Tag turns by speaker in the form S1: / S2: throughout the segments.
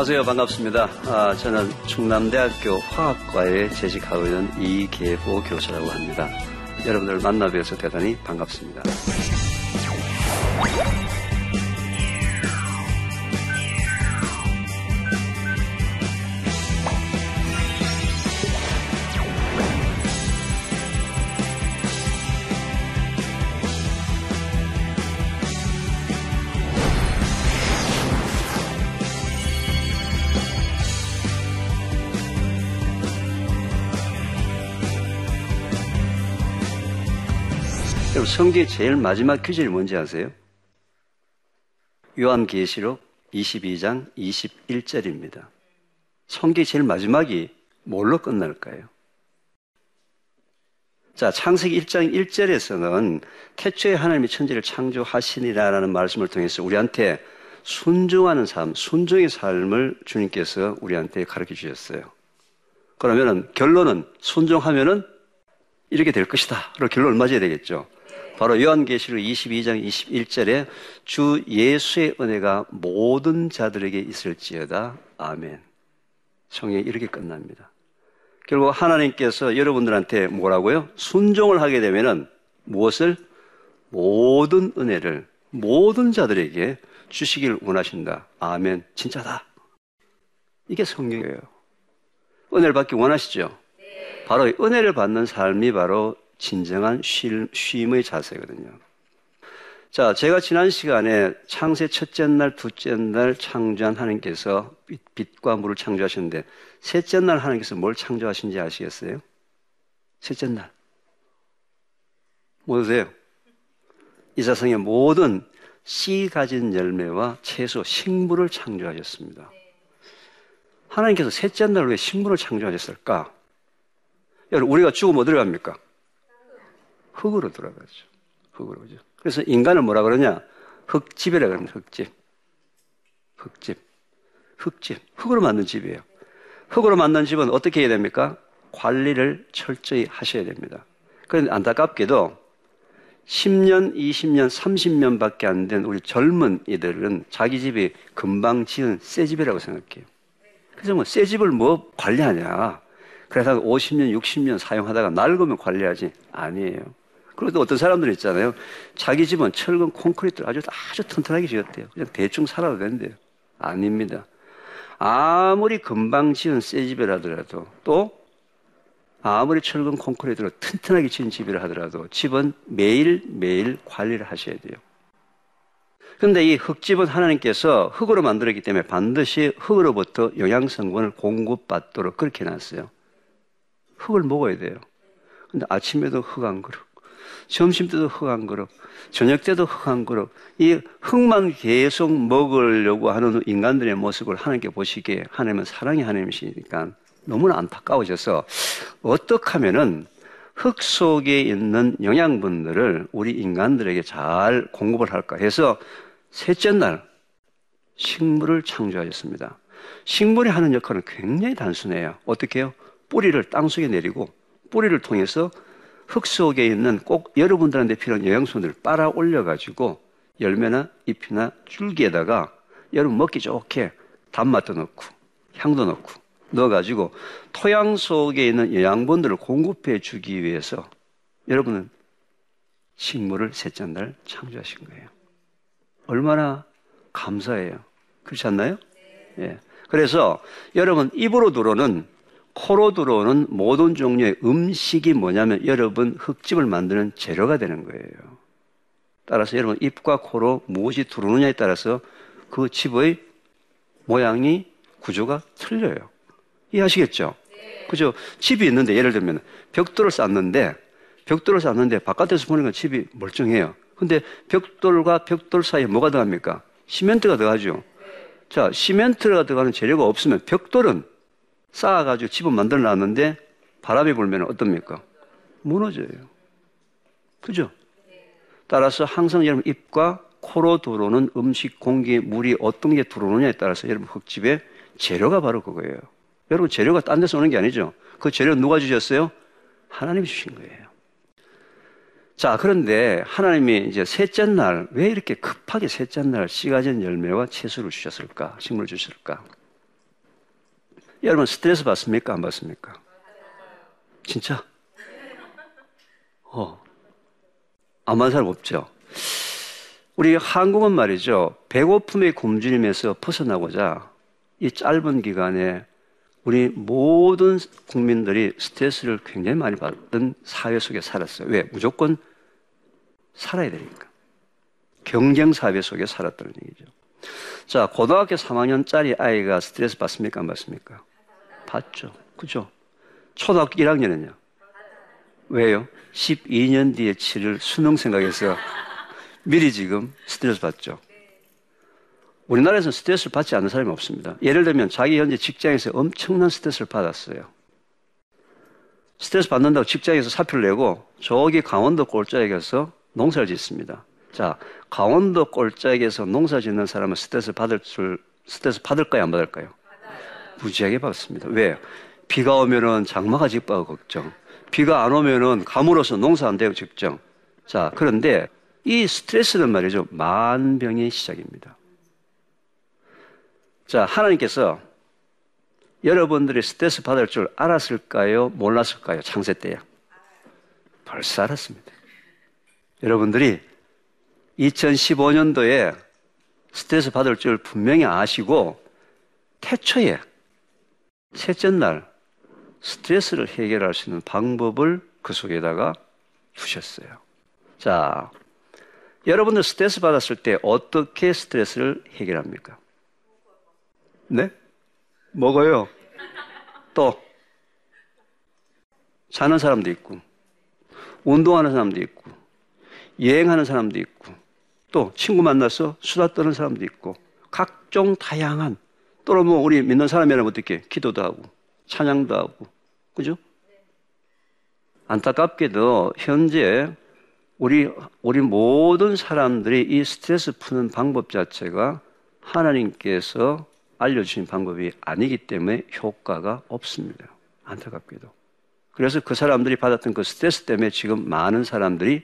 S1: 안녕하세요. 반갑습니다. 아, 저는 충남대학교 화학과에 재직하고 있는 이계보 교수라고 합니다. 여러분들 만나 뵈어서 대단히 반갑습니다. 성경의 제일 마지막 규절이 뭔지 아세요? 요한계시록 22장 21절입니다. 성경의 제일 마지막이 뭘로 끝날까요? 자, 창세기 1장 1절에서는 태초에 하나님이 천지를 창조하시니라라는 말씀을 통해서 우리한테 순종하는 삶, 순종의 삶을 주님께서 우리한테 가르쳐 주셨어요. 그러면은 결론은 순종하면은 이렇게 될 것이다. 로 결론을 맞아야 되겠죠. 바로 요한계시록 22장 21절에 주 예수의 은혜가 모든 자들에게 있을지어다. 아멘. 성경이 이렇게 끝납니다. 결국 하나님께서 여러분들한테 뭐라고요? 순종을 하게 되면은 무엇을? 모든 은혜를 모든 자들에게 주시길 원하신다. 아멘. 진짜다. 이게 성경이에요. 은혜를 받기 원하시죠? 바로 은혜를 받는 삶이 바로 진정한 쉼의 자세거든요. 자, 제가 지난 시간에 창세 첫째 날, 둘째 날 창조한 하나님께서 빛 과 물을 창조하셨는데, 셋째 날 하나님께서 뭘 창조하신지 아시겠어요? 셋째 날. 뭐세요? 이 세상의 모든 씨 가진 열매와 채소, 식물을 창조하셨습니다. 하나님께서 셋째 날 왜 식물을 창조하셨을까? 여러분, 우리가 죽으면 어디로 갑니까? 흙으로 돌아가죠. 흙으로. 죠 그래서 인간을 뭐라 그러냐? 흙집이라 그럽니다. 흙집. 흙집. 흙집. 흙으로 만든 집이에요. 흙으로 만든 집은 어떻게 해야 됩니까? 관리를 철저히 하셔야 됩니다. 그런데 안타깝게도 10년, 20년, 30년 밖에 안 된 우리 젊은 이들은 자기 집이 금방 지은 새 집이라고 생각해요. 그래서 뭐 새 집을 뭐 관리하냐. 그래서 50년, 60년 사용하다가 낡으면 관리하지. 아니에요. 그래도 어떤 사람들 있잖아요. 자기 집은 철근 콘크리트를 아주 아주 튼튼하게 지었대요. 그냥 대충 살아도 된대요. 아닙니다. 아무리 금방 지은 새 집이라더라도 또 아무리 철근 콘크리트로 튼튼하게 지은 집이라 하더라도 집은 매일매일 관리를 하셔야 돼요. 그런데 이 흙집은 하나님께서 흙으로 만들었기 때문에 반드시 흙으로부터 영양성분을 공급받도록 그렇게 놨어요. 흙을 먹어야 돼요. 근데 아침에도 흙한 그릇, 점심 때도 흙한 그릇, 저녁 때도 흙한 그릇. 이 흙만 계속 먹으려고 하는 인간들의 모습을 하나님께 보시기에 하나님은 사랑의 하나님이시니까 너무나 안타까우셔서 어떻게 하면은 흙 속에 있는 영양분들을 우리 인간들에게 잘 공급을 할까 해서 셋째 날 식물을 창조하셨습니다. 식물이 하는 역할은 굉장히 단순해요. 어떻게 해요? 뿌리를 땅 속에 내리고 뿌리를 통해서 흙 속에 있는 꼭 여러분들한테 필요한 영양소들을 빨아 올려가지고 열매나 잎이나 줄기에다가 여러분 먹기 좋게 단맛도 넣고 향도 넣고 넣어가지고 토양 속에 있는 영양분들을 공급해 주기 위해서 여러분은 식물을 셋째 날 창조하신 거예요. 얼마나 감사해요. 그렇지 않나요? 예. 그래서 여러분 입으로 들어오는 코로 들어오는 모든 종류의 음식이 뭐냐면 여러분 흙집을 만드는 재료가 되는 거예요. 따라서 여러분 입과 코로 무엇이 들어오느냐에 따라서 그 집의 모양이 구조가 틀려요. 이해하시겠죠? 그죠? 집이 있는데 예를 들면 벽돌을 쌓는데 벽돌을 쌓는데 바깥에서 보니까 집이 멀쩡해요. 근데 벽돌과 벽돌 사이에 뭐가 들어갑니까? 시멘트가 들어가죠. 자, 시멘트가 들어가는 재료가 없으면 벽돌은 쌓아가지고 집을 만들어 놨는데 바람이 불면 어떻습니까? 무너져요. 그죠? 따라서 항상 여러분 입과 코로 들어오는 음식, 공기, 물이 어떤 게 들어오느냐에 따라서 여러분 흙집의 재료가 바로 그거예요. 여러분 재료가 딴 데서 오는 게 아니죠. 그 재료 누가 주셨어요? 하나님이 주신 거예요. 자, 그런데 하나님이 이제 셋째 날, 왜 이렇게 급하게 셋째 날 씨가진 열매와 채소를 주셨을까? 식물을 주셨을까? 여러분 스트레스 받습니까? 안 받습니까? 진짜? 어. 안 받는 사람 없죠? 우리 한국은 말이죠. 배고픔의 굶주림에서 벗어나고자 이 짧은 기간에 우리 모든 국민들이 스트레스를 굉장히 많이 받던 사회 속에 살았어요. 왜? 무조건 살아야 되니까. 경쟁 사회 속에 살았다는 얘기죠. 자, 고등학교 3학년짜리 아이가 스트레스 받습니까? 안 받습니까? 받죠. 그죠? 초등학교 1학년은요? 왜요? 12년 뒤에 치를 수능 생각해서 미리 지금 스트레스 받죠. 우리나라에서는 스트레스를 받지 않는 사람이 없습니다. 예를 들면 자기 현재 직장에서 엄청난 스트레스를 받았어요. 스트레스 받는다고 직장에서 사표를 내고 저기 강원도 꼴자에 가서 농사를 짓습니다. 자, 강원도 꼴짝에서 농사 짓는 사람은 스트레스 받을 줄, 스트레스 받을까요? 안 받을까요? 무지하게 받습니다. 왜? 비가 오면은 장마가 직바가 걱정. 비가 안 오면은 가물어서 농사 안 되고 걱정. 자, 그런데 이 스트레스는 말이죠. 만병의 시작입니다. 자, 하나님께서 여러분들이 스트레스 받을 줄 알았을까요? 몰랐을까요? 창세 때야. 벌써 알았습니다. 여러분들이 2015년도에 스트레스 받을 줄 분명히 아시고 태초에 셋째 날 스트레스를 해결할 수 있는 방법을 그 속에다가 두셨어요. 자, 여러분들 스트레스 받았을 때 어떻게 스트레스를 해결합니까? 네? 먹어요. 또 자는 사람도 있고 운동하는 사람도 있고 여행하는 사람도 있고 또 친구 만나서 수다 떠는 사람도 있고 각종 다양한 또는 뭐 우리 믿는 사람이라면 어떻게 기도도 하고 찬양도 하고 그죠? 안타깝게도 현재 우리 우리 모든 사람들이 이 스트레스 푸는 방법 자체가 하나님께서 알려주신 방법이 아니기 때문에 효과가 없습니다. 안타깝게도. 그래서 그 사람들이 받았던 그 스트레스 때문에 지금 많은 사람들이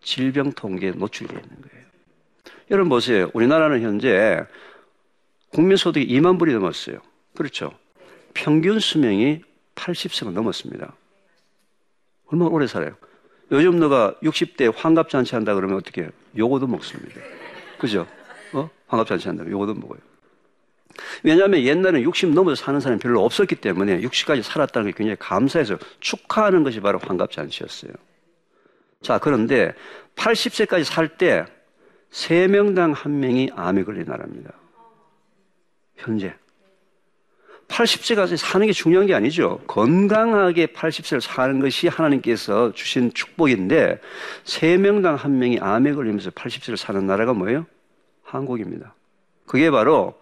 S1: 질병 통계에 노출되어 있는 거예요. 여러분 보세요. 우리나라는 현재 국민 소득이 2만 불이 넘었어요. 그렇죠. 평균 수명이 80세가 넘었습니다. 얼마나 오래 살아요? 요즘 너가 60대 환갑잔치 한다 그러면 어떻게 해요? 요거도 먹습니다. 그죠? 어? 환갑잔치 한다면 요거도 먹어요. 왜냐하면 옛날에는 60 넘어서 사는 사람이 별로 없었기 때문에 60까지 살았다는 게 굉장히 감사해서 축하하는 것이 바로 환갑잔치였어요. 자, 그런데 80세까지 살 때 3명당 1명이 암에 걸린 나라입니다. 현재. 80세까지 사는 게 중요한 게 아니죠. 건강하게 80세를 사는 것이 하나님께서 주신 축복인데 3명당 1명이 암에 걸리면서 80세를 사는 나라가 뭐예요? 한국입니다. 그게 바로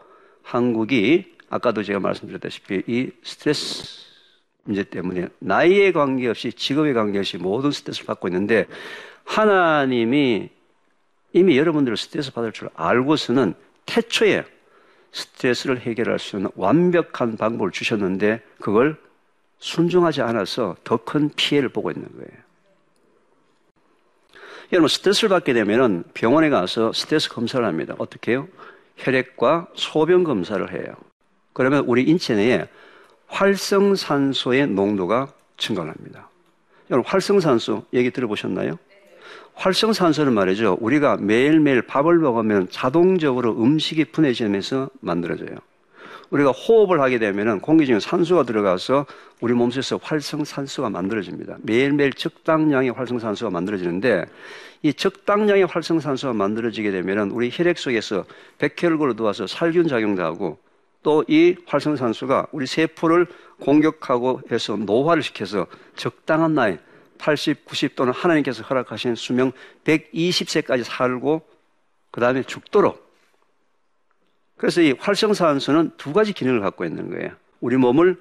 S1: 한국이 아까도 제가 말씀드렸다시피 이 스트레스 문제 때문에 나이에 관계없이 직업에 관계없이 모든 스트레스를 받고 있는데 하나님이 이미 여러분들을 스트레스 받을 줄 알고서는 태초에 스트레스를 해결할 수 있는 완벽한 방법을 주셨는데 그걸 순종하지 않아서 더 큰 피해를 보고 있는 거예요. 여러분 스트레스를 받게 되면 병원에 가서 스트레스 검사를 합니다. 어떻게 해요? 혈액과 소변 검사를 해요. 그러면 우리 인체 내에 활성산소의 농도가 증가합니다. 여러분, 활성산소 얘기 들어보셨나요? 활성산소는 말이죠. 우리가 매일매일 밥을 먹으면 자동적으로 음식이 분해지면서 만들어져요. 우리가 호흡을 하게 되면 공기 중에 산소가 들어가서 우리 몸속에서 활성산소가 만들어집니다. 매일매일 적당량의 활성산소가 만들어지는데 이 적당량의 활성산소가 만들어지게 되면 우리 혈액 속에서 백혈구를 도와서 살균 작용도 하고 또 이 활성산소가 우리 세포를 공격하고 해서 노화를 시켜서 적당한 나이 80, 90 또는 하나님께서 허락하신 수명 120세까지 살고 그 다음에 죽도록 그래서 이 활성산소는 두 가지 기능을 갖고 있는 거예요. 우리 몸을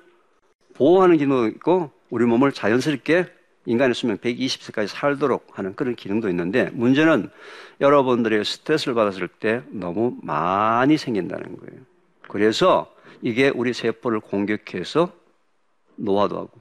S1: 보호하는 기능도 있고 우리 몸을 자연스럽게 인간의 수명 120세까지 살도록 하는 그런 기능도 있는데 문제는 여러분들이 스트레스를 받았을 때 너무 많이 생긴다는 거예요. 그래서 이게 우리 세포를 공격해서 노화도 하고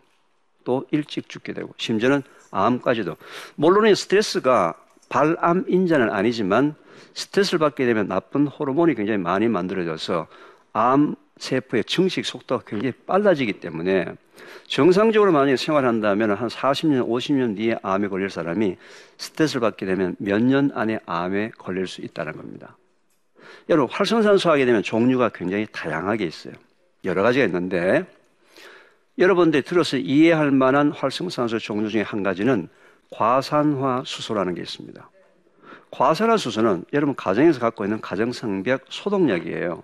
S1: 또 일찍 죽게 되고 심지어는 암까지도 물론 스트레스가 발암 인자는 아니지만 스트레스를 받게 되면 나쁜 호르몬이 굉장히 많이 만들어져서 암 세포의 증식 속도가 굉장히 빨라지기 때문에 정상적으로 만약에 생활한다면 한 40년, 50년 뒤에 암에 걸릴 사람이 스트레스를 받게 되면 몇 년 안에 암에 걸릴 수 있다는 겁니다. 여러분, 활성산소 하게 되면 종류가 굉장히 다양하게 있어요. 여러 가지가 있는데 여러분들이 들어서 이해할 만한 활성산소 종류 중에 한 가지는 과산화 수소라는 게 있습니다. 과산화 수소는 여러분 가정에서 갖고 있는 가정성벽 소독약이에요.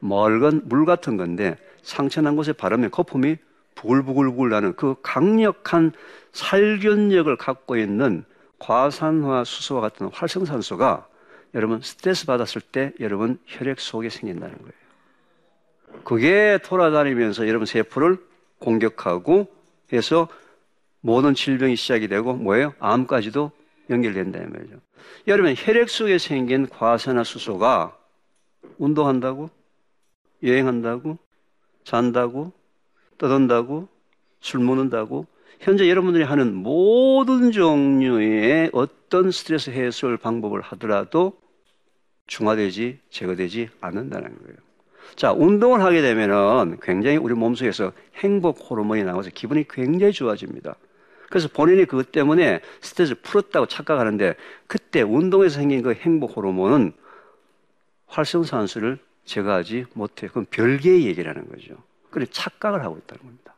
S1: 멀건 물 같은 건데 상처 난 곳에 바르면 거품이 부글부글부글 나는 그 강력한 살균력을 갖고 있는 과산화 수소와 같은 활성산소가 여러분 스트레스 받았을 때 여러분 혈액 속에 생긴다는 거예요. 그게 돌아다니면서 여러분 세포를 공격하고 해서 모든 질병이 시작이 되고 뭐예요? 암까지도 연결된다는 말이죠. 여러분 혈액 속에 생긴 과산화 수소가 운동한다고 여행한다고 잔다고 떠든다고 술 먹는다고 현재 여러분들이 하는 모든 종류의 어떤 스트레스 해소를 방법을 하더라도 중화되지 제거되지 않는다는 거예요. 자, 운동을 하게 되면은 굉장히 우리 몸속에서 행복 호르몬이 나와서 기분이 굉장히 좋아집니다. 그래서 본인이 그것 때문에 스트레스를 풀었다고 착각하는데 그때 운동에서 생긴 그 행복 호르몬은 활성산소를 제거하지 못해. 그건 별개의 얘기라는 거죠. 그래 착각을 하고 있다는 겁니다.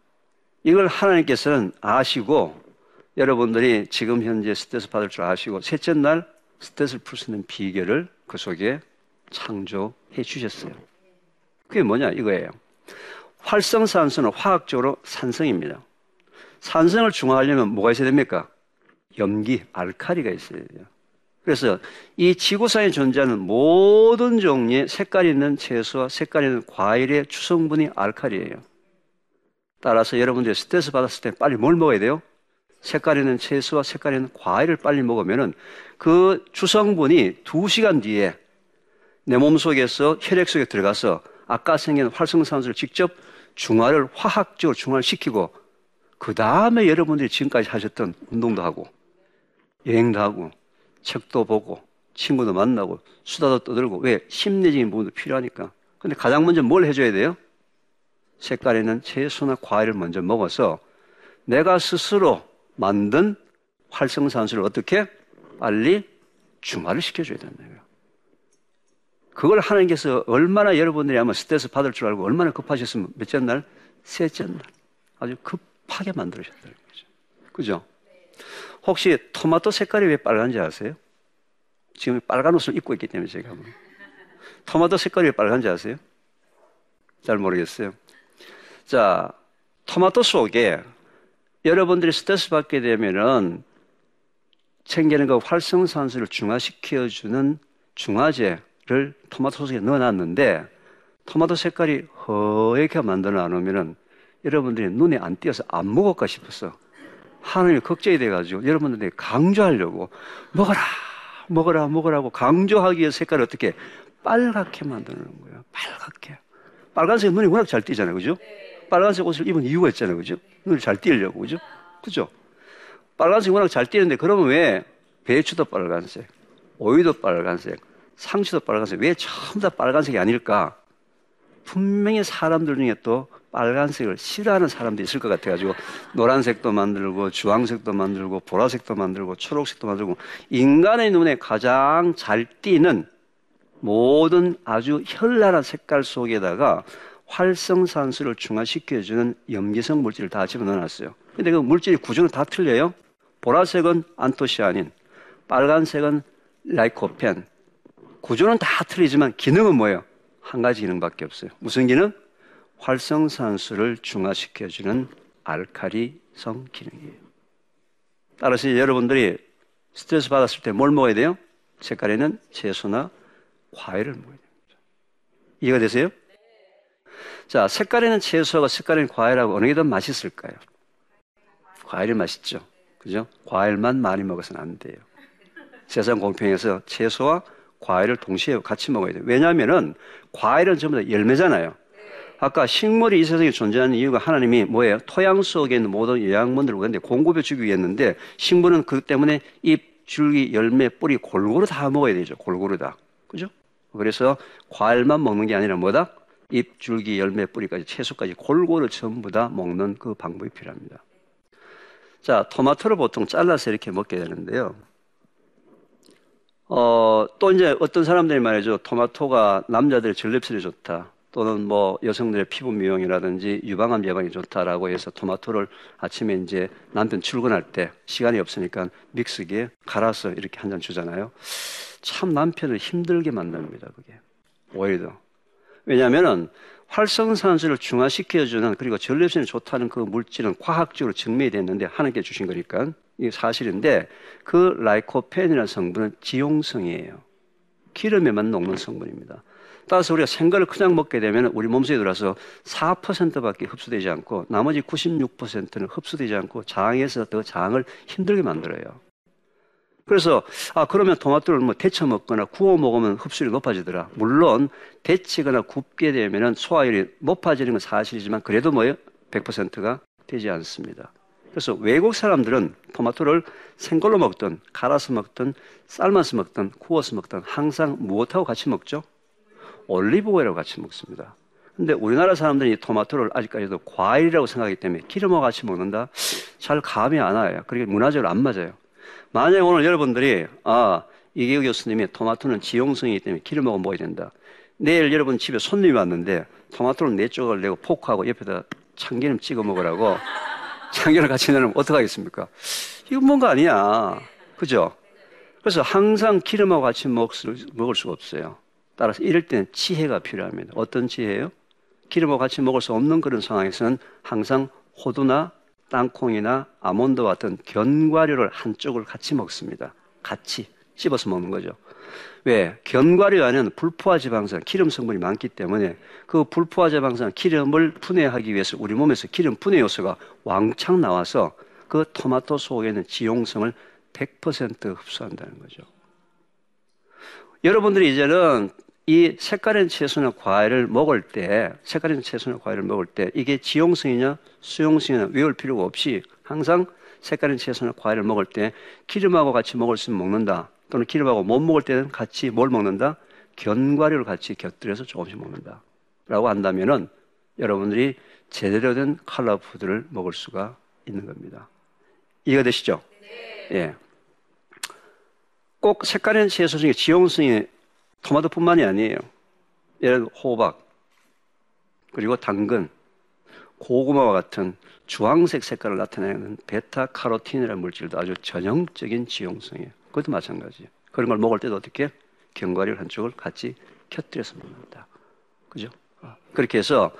S1: 이걸 하나님께서는 아시고 여러분들이 지금 현재 스트레스 받을 줄 아시고 셋째 날 스트레스를 풀 수 있는 비결을 그 속에 창조해 주셨어요. 그게 뭐냐 이거예요. 활성산소는 화학적으로 산성입니다. 산성을 중화하려면 뭐가 있어야 됩니까? 염기, 알카리가 있어야 돼요. 그래서 이 지구상에 존재하는 모든 종류의 색깔 있는 채소와 색깔 있는 과일의 주성분이 알칼리예요. 따라서 여러분들이 스트레스 받았을 때 빨리 뭘 먹어야 돼요? 색깔 있는 채소와 색깔 있는 과일을 빨리 먹으면은 그 주성분이 두 시간 뒤에 내 몸속에서 혈액 속에 들어가서 아까 생긴 활성산소를 직접 중화를 화학적으로 중화를 시키고 그 다음에 여러분들이 지금까지 하셨던 운동도 하고 여행도 하고 책도 보고 친구도 만나고 수다도 떠들고 왜 심리적인 부분도 필요하니까. 근데 가장 먼저 뭘 해줘야 돼요? 색깔 있는 채소나 과일을 먼저 먹어서 내가 스스로 만든 활성산소를 어떻게 빨리 중화를 시켜줘야 된다. 요 그걸 하나님께서 얼마나 여러분들이 아마 스트레스 받을 줄 알고 얼마나 급하셨으면 몇째 날? 셋째 날. 아주 급하게 만들으셨다는 거죠. 그죠? 혹시 토마토 색깔이 왜 빨간지 아세요? 지금 빨간 옷을 입고 있기 때문에 제가. 토마토 색깔이 왜 빨간지 아세요? 잘 모르겠어요. 자, 토마토 속에 여러분들이 스트레스 받게 되면은 챙기는 그 활성산소를 중화시켜주는 중화제 를 토마토 속에 넣어놨는데 토마토 색깔이 허옇게 만들어 놓으면은 여러분들이 눈에 안 띄어서 안 먹을까 싶어서 하나님이 걱정이 돼가지고 여러분들에게 강조하려고 먹어라, 먹어라, 먹으라고 강조하기 위해 색깔을 어떻게 빨갛게 만드는 거예요. 빨갛게. 빨간색 눈이 워낙 잘 띄잖아요. 그죠? 빨간색 옷을 입은 이유가 있잖아요. 그죠? 눈을 잘 띄려고. 그죠? 그죠? 빨간색 워낙 잘 띄는데 그러면 왜 배추도 빨간색, 오이도 빨간색, 상추도 빨간색, 왜 전부 다 빨간색이 아닐까? 분명히 사람들 중에 또 빨간색을 싫어하는 사람도 있을 것 같아가지고 노란색도 만들고 주황색도 만들고 보라색도 만들고 초록색도 만들고 인간의 눈에 가장 잘 띄는 모든 아주 현란한 색깔 속에다가 활성산소를 중화시켜주는 염기성 물질을 다 집어넣어놨어요. 근데 그 물질의 구조는 다 틀려요. 보라색은 안토시아닌, 빨간색은 라이코펜. 구조는 다 틀리지만 기능은 뭐예요? 한 가지 기능밖에 없어요. 무슨 기능? 활성산소를 중화시켜주는 알카리성 기능이에요. 따라서 여러분들이 스트레스 받았을 때 뭘 먹어야 돼요? 색깔에는 채소나 과일을 먹어야 됩니다. 이해가 되세요? 자, 색깔에는 채소가 색깔에는 과일하고 어느 게 더 맛있을까요? 과일이 맛있죠. 그죠? 과일만 많이 먹어서는 안 돼요. 세상 공평해서 채소와 과일을 동시에 같이 먹어야 돼요. 왜냐하면은 과일은 전부 다 열매잖아요. 아까 식물이 이 세상에 존재하는 이유가 하나님이 뭐예요? 토양 속에 있는 모든 영양분들을 근데 공급해 주기 위했는데 식물은 그 때문에 잎, 줄기, 열매, 뿌리 골고루 다 먹어야 되죠. 골고루 다. 그죠? 그래서 과일만 먹는 게 아니라 뭐다? 잎, 줄기, 열매, 뿌리까지 채소까지 골고루 전부 다 먹는 그 방법이 필요합니다. 자, 토마토를 보통 잘라서 이렇게 먹게 되는데요. 어, 또 이제 어떤 사람들이 말이죠. 토마토가 남자들의 전립선에 좋다. 또는 뭐 여성들의 피부 미용이라든지 유방암 예방에 좋다라고 해서 토마토를 아침에 이제 남편 출근할 때 시간이 없으니까 믹스기에 갈아서 이렇게 한 잔 주잖아요. 참 남편을 힘들게 만듭니다, 그게. 오히려. 왜냐하면은 활성산소를 중화시켜주는 그리고 전립선에 좋다는 그 물질은 과학적으로 증명이 됐는데 하나님께 주신 거니까 이게 사실인데 그 라이코펜이라는 성분은 지용성이에요. 기름에만 녹는 성분입니다. 따라서 우리가 생과를 그냥 먹게 되면 우리 몸속에 들어서 4%밖에 흡수되지 않고 나머지 96%는 흡수되지 않고 장에서 더 장을 힘들게 만들어요. 그래서 아 그러면 토마토를 뭐 데쳐 먹거나 구워 먹으면 흡수율이 높아지더라. 물론 데치거나 굽게 되면은 소화율이 높아지는 건 사실이지만 그래도 뭐예요? 100%가 되지 않습니다. 그래서 외국 사람들은 토마토를 생걸로 먹든 갈아서 먹든 삶아서 먹든 구워서 먹든 항상 무엇하고 같이 먹죠? 올리브 오일하고 같이 먹습니다. 근데 우리나라 사람들이 이 토마토를 아직까지도 과일이라고 생각하기 때문에 기름하고 같이 먹는다? 잘 감이 안 와요. 그렇게 문화적으로 안 맞아요. 만약에 오늘 여러분들이, 아, 이계우 교수님이 토마토는 지용성이기 때문에 기름하고 먹어야 된다. 내일 여러분 집에 손님이 왔는데 토마토를 네 쪽을 내고 포크하고 옆에다 참기름 찍어 먹으라고 참기름 같이 내면 어떡하겠습니까? 이건 뭔가 아니야. 그죠? 그래서 항상 기름하고 같이 먹을, 수가 없어요. 따라서 이럴 때는 지혜가 필요합니다. 어떤 지혜예요? 기름하고 같이 먹을 수 없는 그런 상황에서는 항상 호두나 땅콩이나 아몬드와 같은 견과류를 한쪽을 같이 먹습니다. 같이 씹어서 먹는 거죠. 왜? 견과류 안에는 불포화 지방산, 기름 성분이 많기 때문에 그 불포화 지방산 기름을 분해하기 위해서 우리 몸에서 기름 분해 요소가 왕창 나와서 그 토마토 속에 있는 지용성을 100% 흡수한다는 거죠. 여러분들이 이제는 이 색깔있는 채소나 과일을 먹을 때, 색깔있는 채소나 과일을 먹을 때 이게 지용성이냐 수용성이냐 외울 필요가 없이 항상 색깔있는 채소나 과일을 먹을 때 기름하고 같이 먹을 수 있으면 먹는다. 또는 기름하고 못 먹을 때는 같이 뭘 먹는다? 견과류를 같이 곁들여서 조금씩 먹는다. 라고 한다면은 여러분들이 제대로 된 칼라 푸드를 먹을 수가 있는 겁니다. 이해가 되시죠? 네. 예. 꼭 색깔있는 채소 중에 지용성이 토마토뿐만이 아니에요. 예를 들어 호박, 그리고 당근, 고구마와 같은 주황색 색깔을 나타내는 베타카로틴이라는 물질도 아주 전형적인 지용성이에요. 그것도 마찬가지예요. 그런 걸 먹을 때도 어떻게 견과류 한쪽을 같이 곁들여서 먹는다. 그죠? 아, 그렇게 해서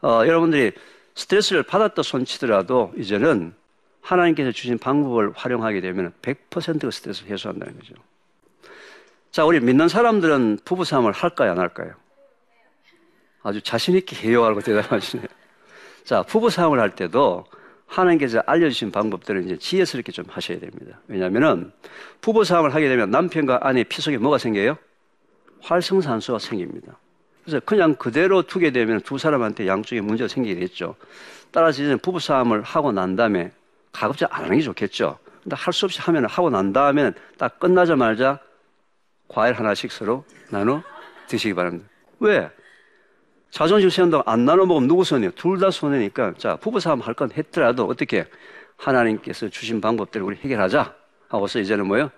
S1: 어, 여러분들이 스트레스를 받았다 손치더라도 이제는 하나님께서 주신 방법을 활용하게 되면 100%의 스트레스를 해소한다는 거죠. 자, 우리 믿는 사람들은 부부싸움을 할까요, 안 할까요? 아주 자신있게 해요 하고 대답하시네요. 자, 부부싸움을 할 때도 하나님께서 알려주신 방법들을 이제 지혜스럽게 좀 하셔야 됩니다. 왜냐하면은 부부싸움을 하게 되면 남편과 아내 피 속에 뭐가 생겨요? 활성산소가 생깁니다. 그래서 그냥 그대로 두게 되면 두 사람한테 양쪽에 문제가 생기게 됐죠. 따라서 이제 부부싸움을 하고 난 다음에 가급적 안 하는 게 좋겠죠. 근데 할 수 없이 하면 하고 난 다음에 딱 끝나자마자 과일 하나씩 서로 나눠 드시기 바랍니다. 왜? 자존심 세운다고 안 나눠 먹으면 누구 손해요? 둘 다 손해니까 자 부부싸움 할 건 했더라도 어떻게 하나님께서 주신 방법대로 우리 해결하자 하고서 이제는 뭐요?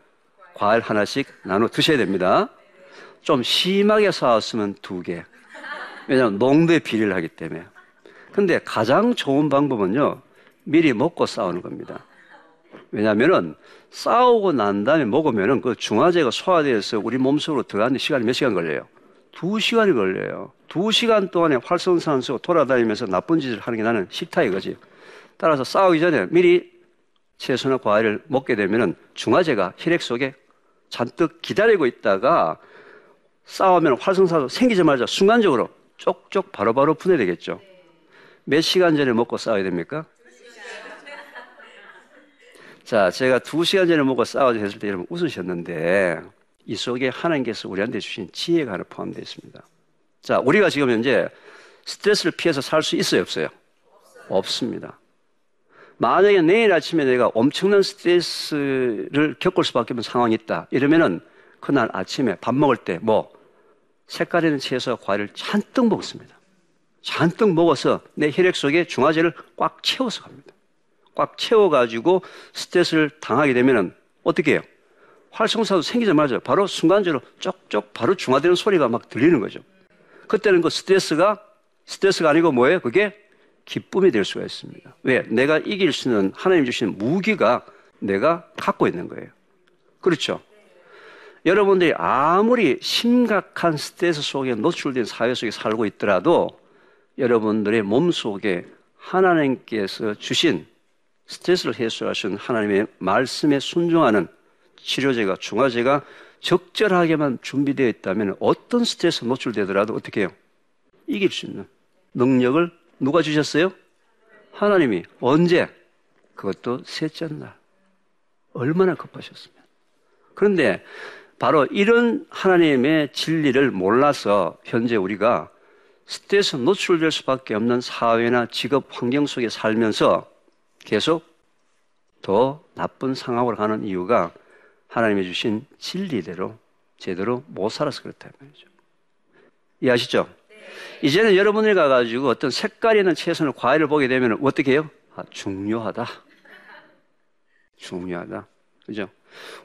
S1: 과일 하나씩 나눠 드셔야 됩니다. 좀 심하게 싸웠으면 두 개. 왜냐하면 농도의 비리를 하기 때문에. 근데 가장 좋은 방법은요, 미리 먹고 싸우는 겁니다. 왜냐하면은 싸우고 난 다음에 먹으면은 그 중화제가 소화돼서 우리 몸속으로 들어가는 시간이 몇 시간 걸려요? 두 시간이 걸려요. 두 시간 동안에 활성산소 돌아다니면서 나쁜 짓을 하는 게 나는 싫다 이거지. 따라서 싸우기 전에 미리 채소나 과일을 먹게 되면은 중화제가 혈액 속에 잔뜩 기다리고 있다가 싸우면 활성산소 생기자마자 순간적으로 쪽쪽 바로바로 분해되겠죠. 몇 시간 전에 먹고 싸워야 됩니까? 자, 제가 두 시간 전에 먹고 싸워서 했을 때 여러분 웃으셨는데 이 속에 하나님께서 우리한테 주신 지혜가 하나 포함되어 있습니다. 자, 우리가 지금 현재 스트레스를 피해서 살 수 있어요, 없어요? 없습니다. 만약에 내일 아침에 내가 엄청난 스트레스를 겪을 수밖에 없는 상황이 있다. 이러면은 그날 아침에 밥 먹을 때 뭐 색깔 있는 채소와 과일을 잔뜩 먹습니다. 잔뜩 먹어서 내 혈액 속에 중화제를 꽉 채워서 갑니다. 꽉 채워가지고 스트레스를 당하게 되면 어떻게 해요? 활성산소 생기자마자 바로 순간적으로 쪽쪽 바로 중화되는 소리가 막 들리는 거죠. 그때는 그 스트레스가 스트레스가 아니고 뭐예요? 그게 기쁨이 될 수가 있습니다. 왜? 내가 이길 수 있는 하나님 주신 무기가 내가 갖고 있는 거예요. 그렇죠? 여러분들이 아무리 심각한 스트레스 속에 노출된 사회 속에 살고 있더라도 여러분들의 몸 속에 하나님께서 주신 스트레스를 해소하신 하나님의 말씀에 순종하는 치료제가 중화제가 적절하게만 준비되어 있다면 어떤 스트레스 노출되더라도 어떻게 해요? 이길 수 있는 능력을 누가 주셨어요? 하나님이 언제? 그것도 셋째 날. 얼마나 급하셨습니까? 그런데 바로 이런 하나님의 진리를 몰라서 현재 우리가 스트레스 노출될 수밖에 없는 사회나 직업 환경 속에 살면서 계속 더 나쁜 상황으로 가는 이유가 하나님이 주신 진리대로 제대로 못 살아서 그렇다 말이죠. 이해하시죠? 네. 이제는 여러분이 가가지고 어떤 색깔 있는 채소나 과일을 보게 되면 어떻게 해요? 아, 중요하다. 중요하다. 그죠?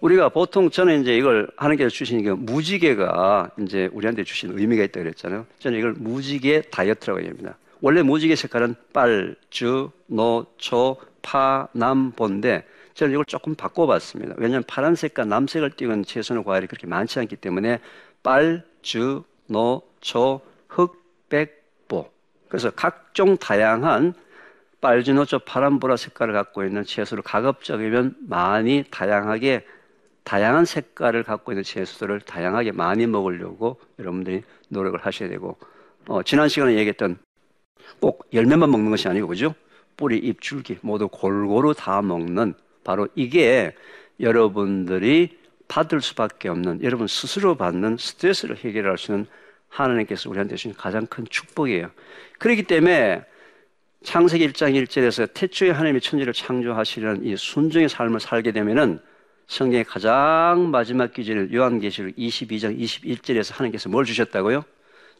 S1: 우리가 보통 저는 이제 이걸 하나님께서 주신 게 무지개가 이제 우리한테 주신 의미가 있다 그랬잖아요. 저는 이걸 무지개 다이어트라고 얘기합니다. 원래 무지개 색깔은 빨, 주, 노, 초, 파, 남, 본데 저는 이걸 조금 바꿔봤습니다. 왜냐하면 파란색과 남색을 띄운 채소나 과일이 그렇게 많지 않기 때문에 빨, 주, 노, 초, 흑, 백, 보. 그래서 각종 다양한 빨 주 노 초 파란 보라 색깔을 갖고 있는 채소를 가급적이면 많이 다양하게 다양한 색깔을 갖고 있는 채소들을 다양하게 많이 먹으려고 여러분들이 노력을 하셔야 되고 어, 지난 시간에 얘기했던 꼭 열매만 먹는 것이 아니고 그죠? 뿌리, 잎, 줄기 모두 골고루 다 먹는 바로 이게 여러분들이 받을 수밖에 없는 여러분 스스로 받는 스트레스를 해결할 수 있는 하나님께서 우리한테 주신 가장 큰 축복이에요. 그렇기 때문에 창세기 1장 1절에서 태초에 하나님의 천지를 창조하시려는 이 순종의 삶을 살게 되면은 성경의 가장 마지막 기절인 요한계시록 22장 21절에서 하나님께서 뭘 주셨다고요?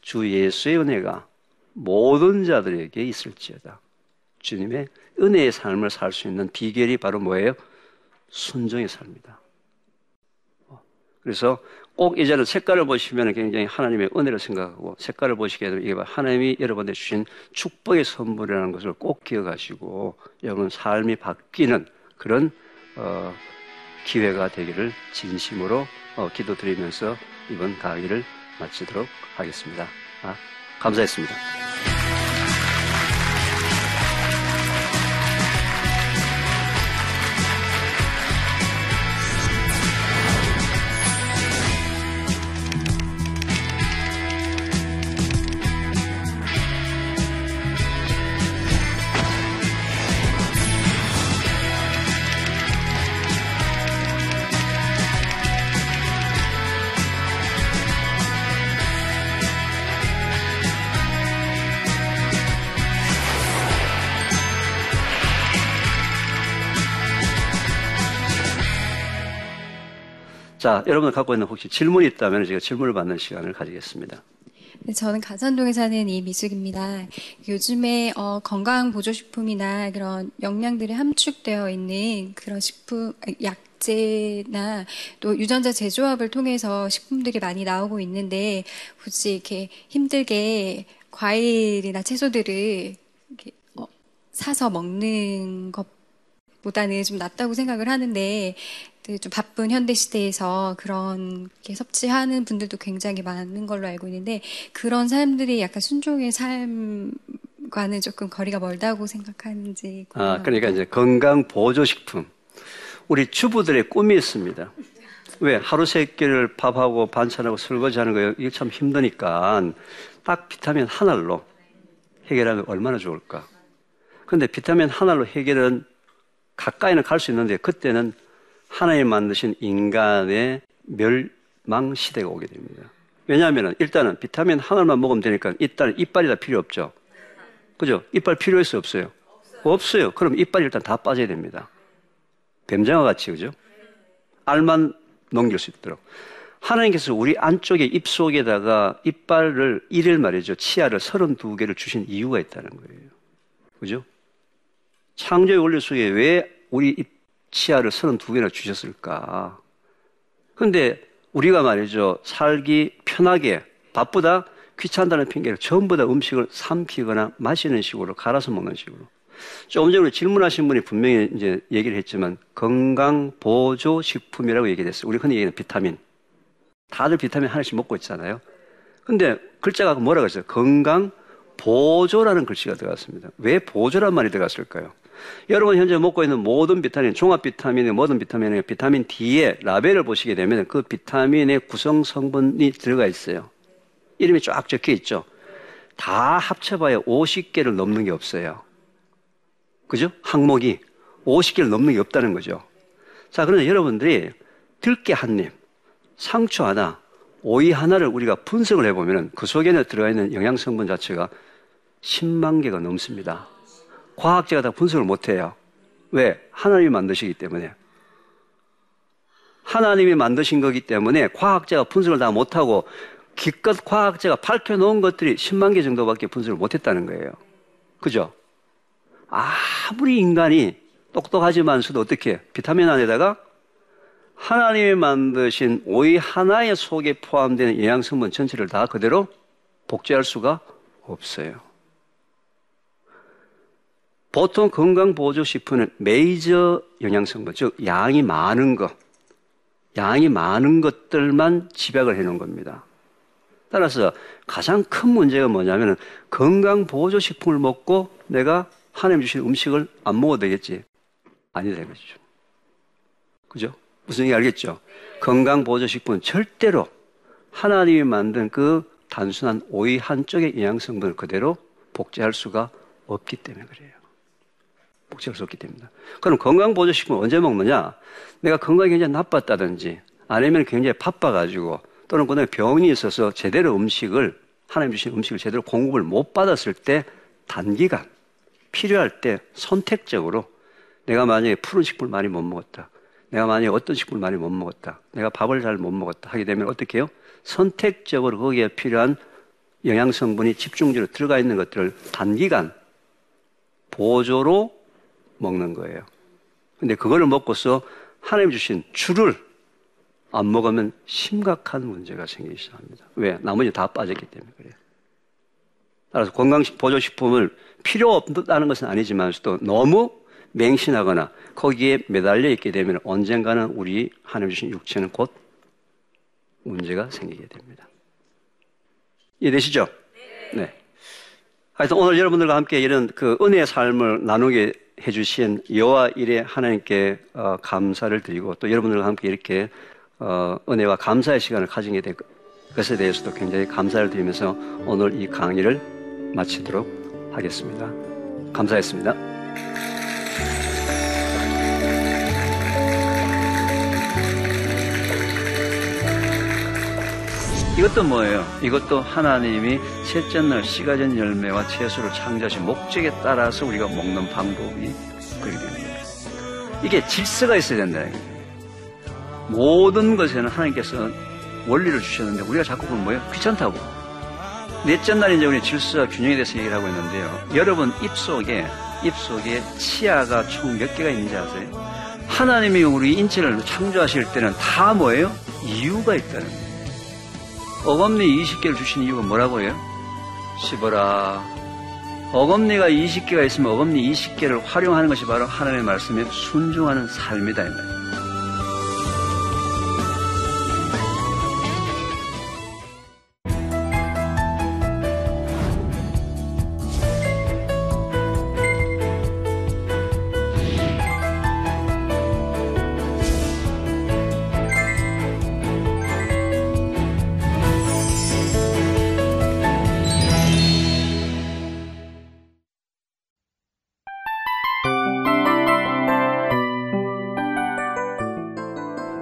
S1: 주 예수의 은혜가 모든 자들에게 있을지어다. 주님의 은혜의 삶을 살 수 있는 비결이 바로 뭐예요? 순종의 삶이다. 그래서 꼭 이제는 색깔을 보시면 굉장히 하나님의 은혜를 생각하고 색깔을 보시게 되면 이게 하나님이 여러분한테 주신 축복의 선물이라는 것을 꼭 기억하시고 여러분 삶이 바뀌는 그런 어, 기회가 되기를 진심으로 어, 기도드리면서 이번 강의를 마치도록 하겠습니다. 아, 감사했습니다. 자, 여러분 갖고 있는 혹시 질문이 있다면 제가 질문을 받는 시간을 가지겠습니다.
S2: 네, 저는 가산동에 사는 이미숙입니다. 요즘에 어, 건강 보조식품이나 그런 영양들이 함축되어 있는 그런 식품 약재나 또 유전자 재조합을 통해서 식품들이 많이 나오고 있는데 굳이 이렇게 힘들게 과일이나 채소들을 어, 사서 먹는 것보다는 좀 낫다고 생각을 하는데 좀 바쁜 현대 시대에서 그런 게 섭취하는 분들도 굉장히 많은 걸로 알고 있는데 그런 사람들이 약간 순종의 삶과는 조금 거리가 멀다고 생각하는지.
S1: 아, 그러니까 이제 건강 보조 식품. 우리 주부들의 꿈이 있습니다. 왜? 하루 세 끼를 밥하고 반찬하고 설거지하는 거 이게 참 힘드니까 딱 비타민 하나로 해결하면 얼마나 좋을까. 근데 비타민 하나로 해결은 가까이는 갈 수 있는데 그때는 하나님 만드신 인간의 멸망 시대가 오게 됩니다. 왜냐하면 일단은 비타민 하나만 먹으면 되니까 일단 이빨이 다 필요 없죠. 그죠? 이빨 필요했어요? 없어요? 없어요. 그럼 이빨이 일단 다 빠져야 됩니다. 뱀장어 같이, 그죠? 알만 넘길 수 있도록. 하나님께서 우리 안쪽에 입속에다가 이빨을 이를 말이죠. 치아를 32개를 주신 이유가 있다는 거예요. 그죠? 창조의 원리 속에 왜 우리 치아를 32개나 주셨을까? 근데 우리가 말이죠. 살기 편하게 바쁘다 귀찮다는 핑계를 전부 다 음식을 삼키거나 마시는 식으로 갈아서 먹는 식으로. 조금 전에 질문하신 분이 분명히 이제 얘기를 했지만 건강 보조 식품이라고 얘기했어요. 우리 흔히 얘기하는 비타민. 다들 비타민 하나씩 먹고 있잖아요. 근데 글자가 뭐라고 했어요? 건강 보조라는 글씨가 들어갔습니다. 왜 보조란 말이 들어갔을까요? 여러분 현재 먹고 있는 모든 비타민, 종합 비타민의 모든 비타민의 비타민 D의 라벨을 보시게 되면 그 비타민의 구성 성분이 들어가 있어요. 이름이 쫙 적혀 있죠. 다 합쳐봐야 50개를 넘는 게 없어요. 그죠? 항목이 50개를 넘는 게 없다는 거죠. 자, 그러면 여러분들이 들깨 한 입, 상추 하나, 오이 하나를 우리가 분석을 해보면 그 속에 는 들어가 있는 영양성분 자체가 10만 개가 넘습니다. 과학자가 다 분석을 못해요. 왜? 하나님이 만드시기 때문에. 하나님이 만드신 거기 때문에 과학자가 분석을 다 못하고 기껏 과학자가 밝혀놓은 것들이 10만 개 정도밖에 분석을 못했다는 거예요. 그죠? 아무리 인간이 똑똑하지만서도 어떻게 비타민 안에다가 하나님이 만드신 오이 하나의 속에 포함되는 영양성분 전체를 다 그대로 복제할 수가 없어요. 보통 건강보조식품은 메이저 영양성분, 즉 양이 많은 것, 양이 많은 것들만 집약을 해놓은 겁니다. 따라서 가장 큰 문제가 뭐냐면 건강보조식품을 먹고 내가 하나님 주신 음식을 안 먹어도 되겠지. 아니 되겠죠. 그죠? 무슨 얘기 알겠죠? 건강보조식품은 절대로 하나님이 만든 그 단순한 오이 한쪽의 영양성분을 그대로 복제할 수가 없기 때문에 그래요. 복제할 수 없기 때문에. 그럼 건강보조식품을 언제 먹느냐? 내가 건강이 굉장히 나빴다든지 아니면 굉장히 바빠가지고 또는 그다음에 병이 있어서 제대로 음식을 하나님 주신 음식을 제대로 공급을 못 받았을 때 단기간 필요할 때 선택적으로 내가 만약에 푸른 식품을 많이 못 먹었다. 내가 만약에 어떤 식품을 많이 못 먹었다. 내가 밥을 잘 못 먹었다. 하게 되면 어떻게 해요? 선택적으로 거기에 필요한 영양 성분이 집중적으로 들어가 있는 것들을 단기간 보조로 먹는 거예요. 근데 그거를 먹고서 하나님 주신 줄을 안 먹으면 심각한 문제가 생기기 시작합니다. 왜? 나머지 다 빠졌기 때문에 그래요. 따라서 건강식 보조식품을 필요 없다는 것은 아니지만서도 너무 맹신하거나 거기에 매달려 있게 되면 언젠가는 우리 하나님 주신 육체는 곧 문제가 생기게 됩니다. 이해되시죠? 네. 하여튼 오늘 여러분들과 함께 이런 그 은혜의 삶을 나누게 해주신 여호와 일에 하나님께 어, 감사를 드리고 또 여러분들과 함께 이렇게 어, 은혜와 감사의 시간을 가지게 된 것에 대해서도 굉장히 감사를 드리면서 오늘 이 강의를 마치도록 하겠습니다. 감사했습니다. 이것도 뭐예요? 이것도 하나님이 셋째 날된 열매와 채소를 창조하신 목적에 따라서 우리가 먹는 방법이 그렇게 거예요. 이게 질서가 있어야 된다. 모든 것에는 하나님께서 원리를 주셨는데 우리가 자꾸 보면 뭐예요? 귀찮다고. 넷째 날 이제 우리 질서와 균형에 대해서 얘기를 하고 있는데요. 여러분 입속에 입속에 치아가 총 몇 개가 있는지 아세요? 하나님이 우리 인체를 창조하실 때는 다 뭐예요? 이유가 있다는 거예요. 어금니 20개를 주신 이유가 뭐라고 해요? 씹어라. 어금니가 20개가 있으면 어금니 20개를 활용하는 것이 바로 하나님의 말씀에 순종하는 삶이다. 이 말이에요.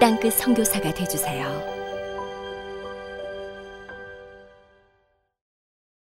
S3: 땅끝 선교사가 되주세요.